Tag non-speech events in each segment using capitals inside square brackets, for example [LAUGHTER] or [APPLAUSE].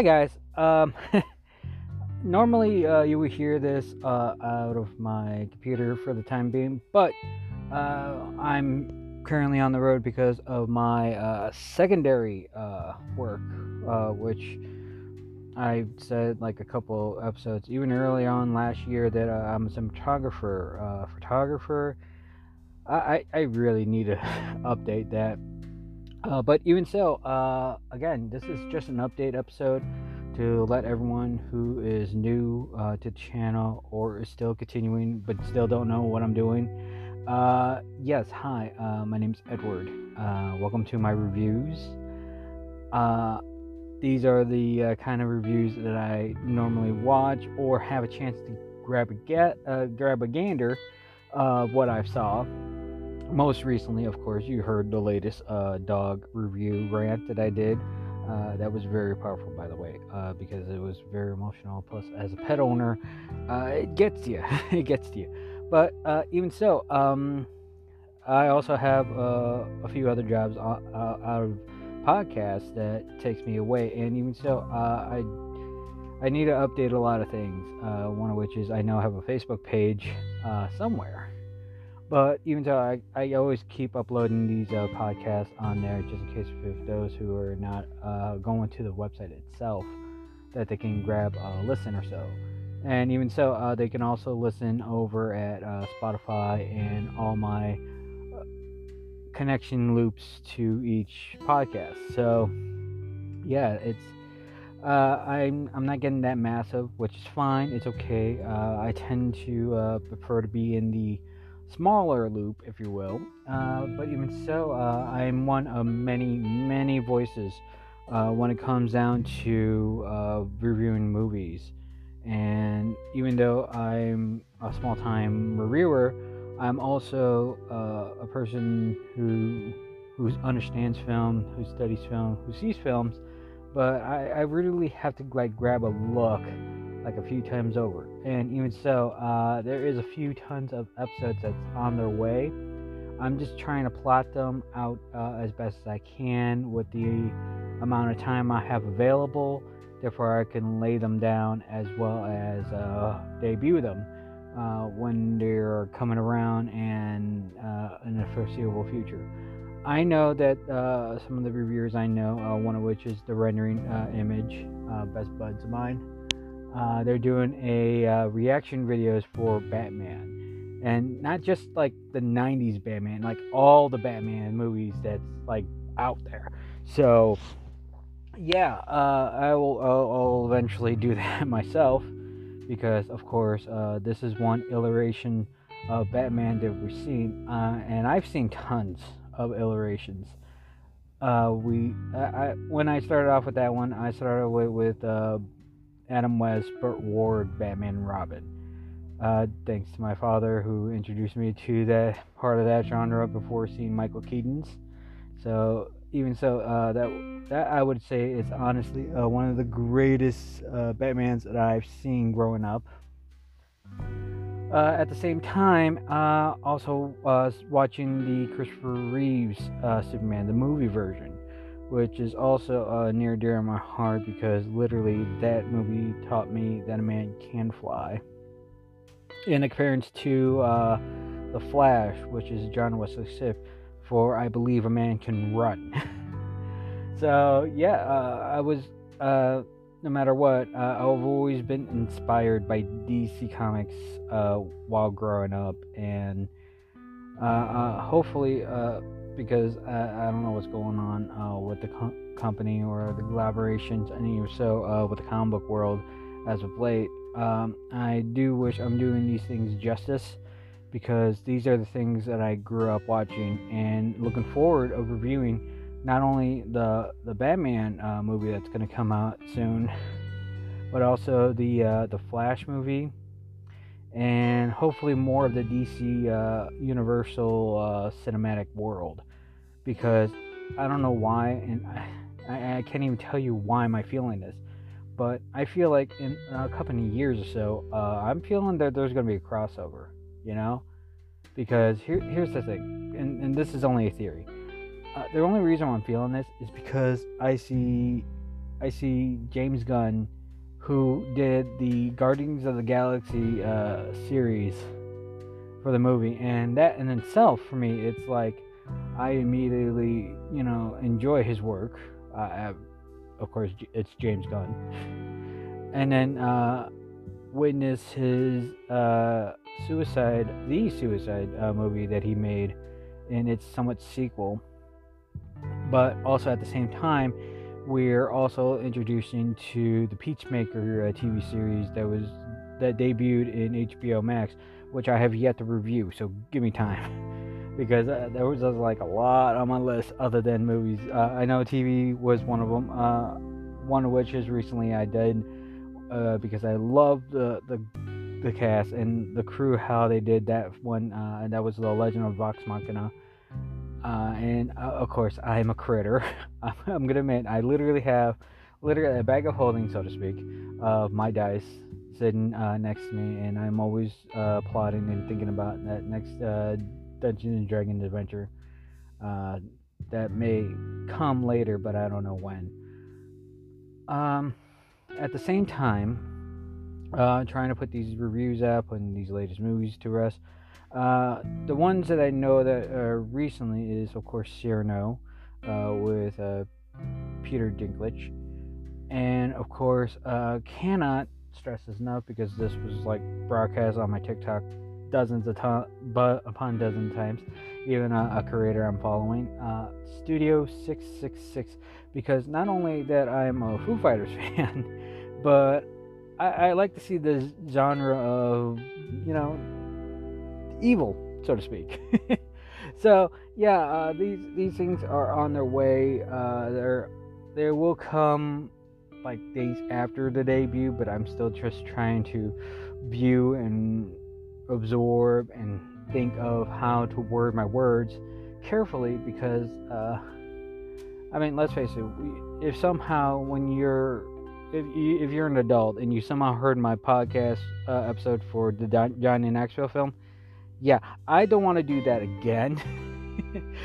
Hi guys. Um, [LAUGHS] normally uh, you would hear this uh, out of my computer for the time being, but uh, I'm currently on the road because of my uh, secondary uh, work, uh, which I said like a couple episodes, even early on last year, that I'm a cinematographer, photographer. I, I really need to [LAUGHS] update that. Uh, but even so, uh, again, this is just an update episode to let everyone who is new uh, to the channel or is still continuing but still don't know what I'm doing. Uh, yes, hi, uh, my name's Edward. Uh, welcome to my reviews. these are the kind of reviews that I normally watch or have a chance to grab a get grab a gander of what I've saw most recently, of course, you heard the latest uh, dog review rant that I did. Uh, that was very powerful, by the way, uh, because it was very emotional. Plus, as a pet owner, uh, it gets you. [LAUGHS] it gets you. But uh, even so, um, I also have uh, a few other jobs out of podcasts that takes me away, and even so, I I need to update a lot of things. one of which is I now have a Facebook page somewhere but even so, I, I always keep uploading these uh, podcasts on there just in case for those who are not uh, going to the website itself that they can grab a listen or so. And even so, uh, they can also listen over at uh, Spotify and all my uh, connection loops to each podcast. So, yeah, it's uh, I'm I'm not getting that massive, which is fine. It's okay. I tend to prefer to be in the smaller loop, if you will. Uh, but even so, uh, I'm one of many, many voices uh, when it comes down to uh, reviewing movies. And even though I'm a small time reviewer, I'm also uh, a person who who understands film, who studies film, who sees films. But I, I really have to like grab a look like a few times over. And even so, uh, there is a few tons of episodes that's on their way. I'm just trying to plot them out uh, as best as I can with the amount of time I have available. Therefore, I can lay them down as well as uh, debut them uh, when they're coming around and uh, in the foreseeable future. I know that uh, some of the reviewers I know, one of which is the rendering image, best buds of mine uh, they're doing a uh, reaction videos for Batman, and not just like the '90s Batman, like all the Batman movies that's like out there. So, yeah, uh, I will. I'll, I'll, eventually do [LAUGHS] that myself because, of course, uh, this is one iteration of Batman that we've seen, uh, and I've seen tons of iterations. Uh, we, I, I, when I started off with that one, I started with, with Adam West, Burt Ward, Batman Robin. Uh, thanks to my father who introduced me to that part of that genre before seeing Michael Keaton's. So even so, uh, that that I would say is honestly uh, one of the greatest uh, Batmans that I've seen growing up. Uh, at the same time, uh, also was watching the Christopher Reeve's Superman, the movie version which is also uh, near dear to my heart because literally that movie taught me that a man can fly. In appearance to uh, The Flash, which is John Wesley Shipp, for I believe a man can run. [LAUGHS] so yeah, uh, I was uh, no matter what, uh, I've always been inspired by DC Comics uh, while growing up, and hopefully because I, I don't know what's going on uh, with the co- company or the collaborations, and even so uh, with the comic book world as of late. Um, I do wish I'm doing these things justice because these are the things that I grew up watching and looking forward of reviewing not only the the Batman uh, movie that's going to come out soon, [LAUGHS] but also the uh, the Flash movie and hopefully more of the DC uh, Universal uh, cinematic world because I don't know why, and I, I, can't even tell you why I feeling this, but I feel like in a couple of years or so, uh, I'm feeling that there's going to be a crossover, you know, because here, here's the thing, and, and this is only a theory. Uh, the only reason I'm feeling this is because I see I see James Gunn, who did the Guardians of the Galaxy uh, series for the movie, and that in itself, for me, it's like I immediately, you know, enjoy his work. Uh, of course, it's James Gunn, and then uh, witness his uh, Suicide, the Suicide uh, movie that he made, in its somewhat sequel. But also at the same time, we're also introducing to the Peacemaker uh, TV series that was that debuted in HBO Max, which I have yet to review. So give me time, [LAUGHS] because uh, there was uh, like a lot on my list other than movies. Uh, I know TV was one of them. Uh, one of which is recently I did uh, because I love the the the cast and the crew how they did that one uh, and that was the legend of vox machina uh, and of course i'm a critter [LAUGHS] i'm gonna admit i literally have literally a bag of holding so to speak of my dice sitting next to me and i'm always plotting and thinking about that next uh, dungeons and dragons adventure that may come later but i don't know when um, at the same time uh, trying to put these reviews up and these latest movies to rest. Uh, the ones that I know that uh, recently is, of course, Cyrano uh, with uh, Peter Dinklage. And, of course, uh, cannot stress this enough because this was like broadcast on my TikTok dozens of times, but upon dozens of times. Even a, a creator I'm following, Studio 666, because not only that I'm a Foo Fighters [LAUGHS] fan, but I, I like to see the genre of you know evil, so to speak. [LAUGHS] so yeah, uh, these these things are on their way. Uh, they're they will come like days after the debut, but I'm still just trying to view and absorb and think of how to word my words carefully because uh, I mean, let's face it. If somehow when you're if you if you're an adult and you somehow heard my podcast uh, episode for the Johnny Knoxville film, yeah, I don't want to do that again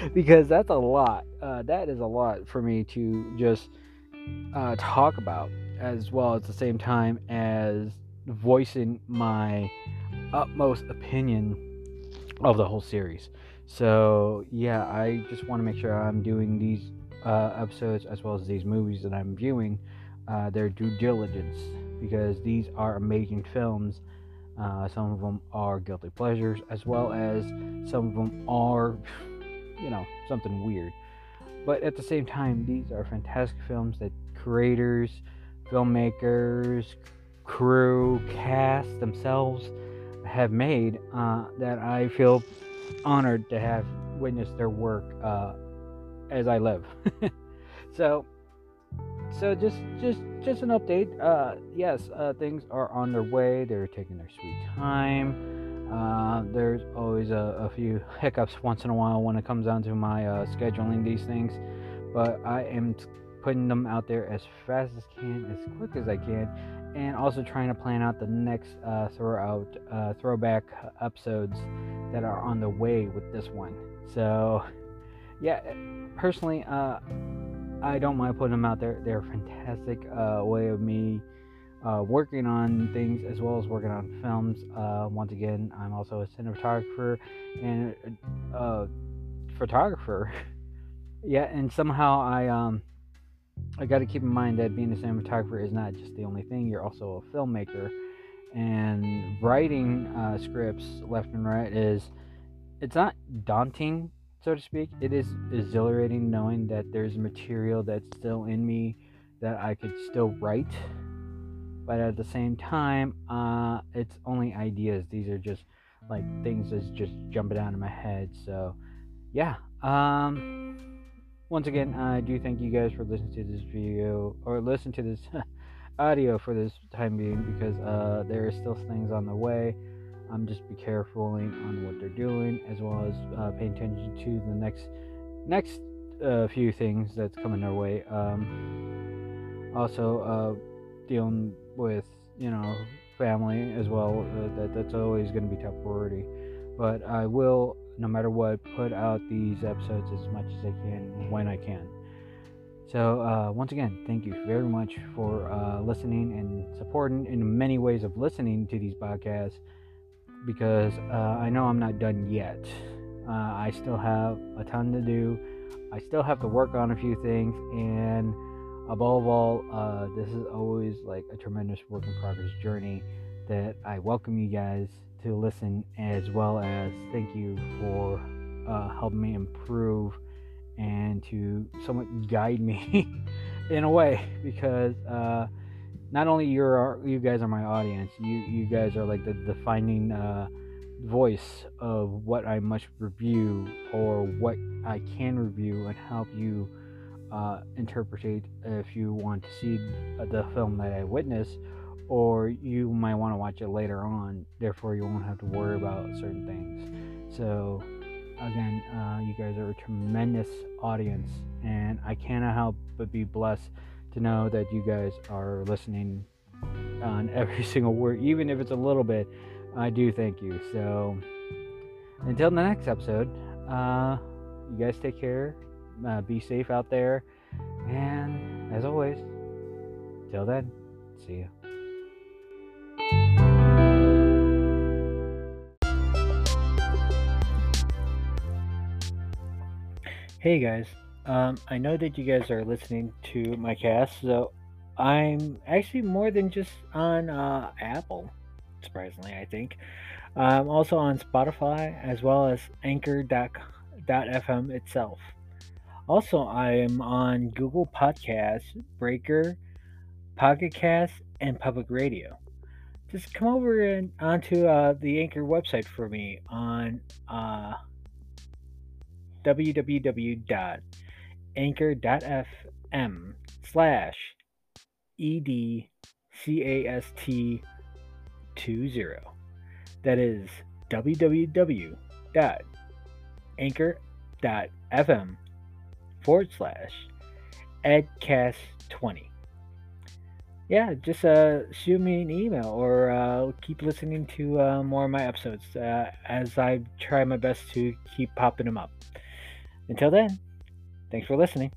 [LAUGHS] because that's a lot. Uh, that is a lot for me to just uh, talk about, as well at the same time as voicing my utmost opinion of the whole series. So yeah, I just want to make sure I'm doing these uh, episodes as well as these movies that I'm viewing uh, their due diligence because these are amazing films. Uh, some of them are guilty pleasures, as well as some of them are, you know, something weird. But at the same time, these are fantastic films that creators, filmmakers, crew, cast themselves have made uh, that I feel honored to have witnessed their work uh, as I live. [LAUGHS] so so just just just an update. Uh, yes uh, things are on their way. They're taking their sweet time. Uh, there's always a, a, few hiccups once in a while when it comes down to my uh, scheduling these things but i am putting them out there as fast as can as quick as i can and also trying to plan out the next uh, throw out uh, throwback episodes that are on the way with this one so yeah personally I don't mind putting them out there. They're a fantastic uh, way of me uh, working on things as well as working on films. Uh, once again, I'm also a cinematographer and a uh, photographer. [LAUGHS] yeah, and somehow I um I got to keep in mind that being a cinematographer is not just the only thing. You're also a filmmaker, and writing uh, scripts left and right is it's not daunting so to speak. It is exhilarating knowing that there's material that's still in me that I could still write. But at the same time, uh, it's only ideas. These are just like things that's just jumping out of my head. So, yeah. Um, once again, I do thank you guys for listening to this video or listen to this [LAUGHS] audio for this time being because uh, there are still things on the way. Um, just be careful on what they're doing, as well as uh, pay attention to the next next uh, few things that's coming our way. Um, also, uh, dealing with you know family as well. Uh, that that's always going to be top priority. But I will, no matter what, put out these episodes as much as I can when I can. So, uh, once again, thank you very much for uh, listening and supporting in many ways of listening to these podcasts because uh, I know I'm not done yet. Uh, I still have a ton to do. I still have to work on a few things, and above all, uh, this is always like a tremendous work in progress journey that I welcome you guys to listen as well as thank you for uh, helping me improve and to somewhat guide me [LAUGHS] in a way. Because uh, not only you're you guys are my audience you you guys are like the defining uh, voice of what I must review or what I can review and help you uh, interpret if you want to see the film that I witnessed or you might want to watch it later on therefore you won't have to worry about certain things so again, uh, you guys are a tremendous audience, and I cannot help but be blessed to know that you guys are listening on [LAUGHS] every single word, even if it's a little bit. I do thank you. So, until the next episode, uh, you guys take care, uh, be safe out there, and as always, till then, see you. Hey guys, um, I know that you guys are listening to my cast, so I'm actually more than just on uh, Apple, surprisingly, I think. I'm also on Spotify as well as Anchor.fm itself. Also, I am on Google Podcasts, Breaker, Pocket Cast, and Public Radio. Just come over and onto uh, the Anchor website for me on. Uh, www.anchor.fm slash edcast20. That is www.anchor.fm forward slash edcast20. Yeah, just uh, shoot me an email or uh, keep listening to uh, more of my episodes uh, as I try my best to keep popping them up. Until then, thanks for listening.